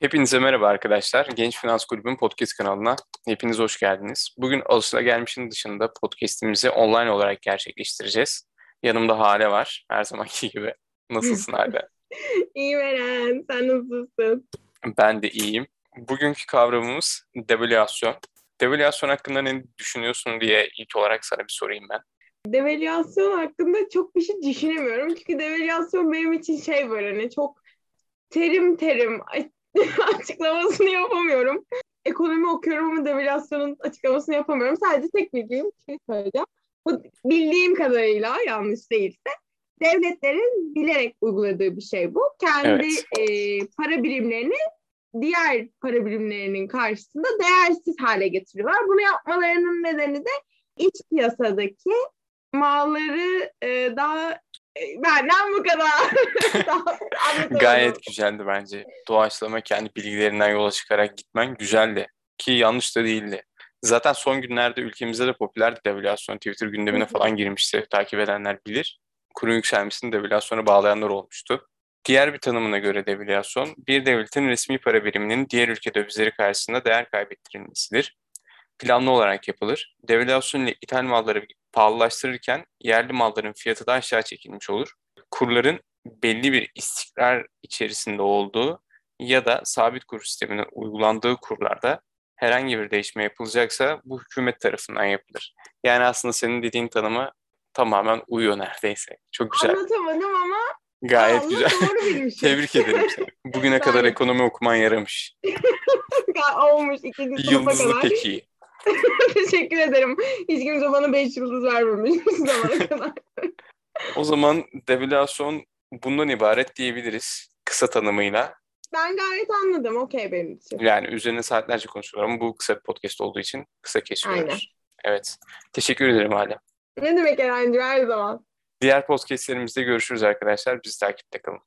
Hepinize merhaba arkadaşlar. Genç Finans Kulübü'nün podcast kanalına hepiniz hoş geldiniz. Bugün alışılagelmişin dışında podcastimizi online olarak gerçekleştireceğiz. Yanımda Hale var her zamanki gibi. Nasılsın Hale? İyiyim Eren. Sen nasılsın? Ben de iyiyim. Bugünkü kavramımız devalüasyon. Devalüasyon hakkında ne düşünüyorsun diye ilk olarak sana bir sorayım ben. Devalüasyon hakkında çok bir şey düşünemiyorum. Çünkü devalüasyon benim için şey böyle hani çok terim terim açıklamasını yapamıyorum. Ekonomi okuyorum ama devalüasyonun açıklamasını yapamıyorum. Sadece tek bildiğim şey söyleyeceğim. Bu bildiğim kadarıyla yanlış değilse devletlerin bilerek uyguladığı bir şey bu. Kendi evet. e, para birimlerini diğer para birimlerinin karşısında değersiz hale getiriyorlar. Bunu yapmalarının nedeni de iç piyasadaki malları e, daha e, benden bu kadar. Gayet güzeldi bence. Doğaçlama kendi bilgilerinden yola çıkarak gitmen güzeldi. Ki yanlış da değildi. Zaten son günlerde ülkemizde de popüler devalüasyon Twitter gündemine falan girmişti. Takip edenler bilir. Kurun yükselmesini devalüasyona bağlayanlar olmuştu. Diğer bir tanımına göre devalüasyon, bir devletin resmi para biriminin diğer ülke dövizleri karşısında değer kaybettirilmesidir. Planlı olarak yapılır. Devalüasyon ile ithal malları pahalılaştırırken yerli malların fiyatı da aşağı çekilmiş olur. Kurların belli bir istikrar içerisinde olduğu ya da sabit kur sistemine uygulandığı kurlarda herhangi bir değişme yapılacaksa bu hükümet tarafından yapılır. Yani aslında senin dediğin tanıma tamamen uyuyor neredeyse. Çok güzel. Anlatamadım ama Gayet Aa, güzel. Tebrik ederim seni. Bugüne kadar ekonomi okuman yaramış. Olmuş ikinci sınıfa Yıldızlı kadar. peki. Teşekkür ederim. Hiç kimse bana 5 yıldız vermemiş bu zamana kadar. o zaman devalüasyon bundan ibaret diyebiliriz kısa tanımıyla. Ben gayet anladım. Okey benim için. Yani üzerine saatlerce konuşuyorum ama bu kısa bir podcast olduğu için kısa kesiyoruz. Aynen. Evet. Teşekkür ederim hala. Ne demek Eren'cim her zaman. Diğer podcastlerimizde görüşürüz arkadaşlar. Bizi takipte kalın.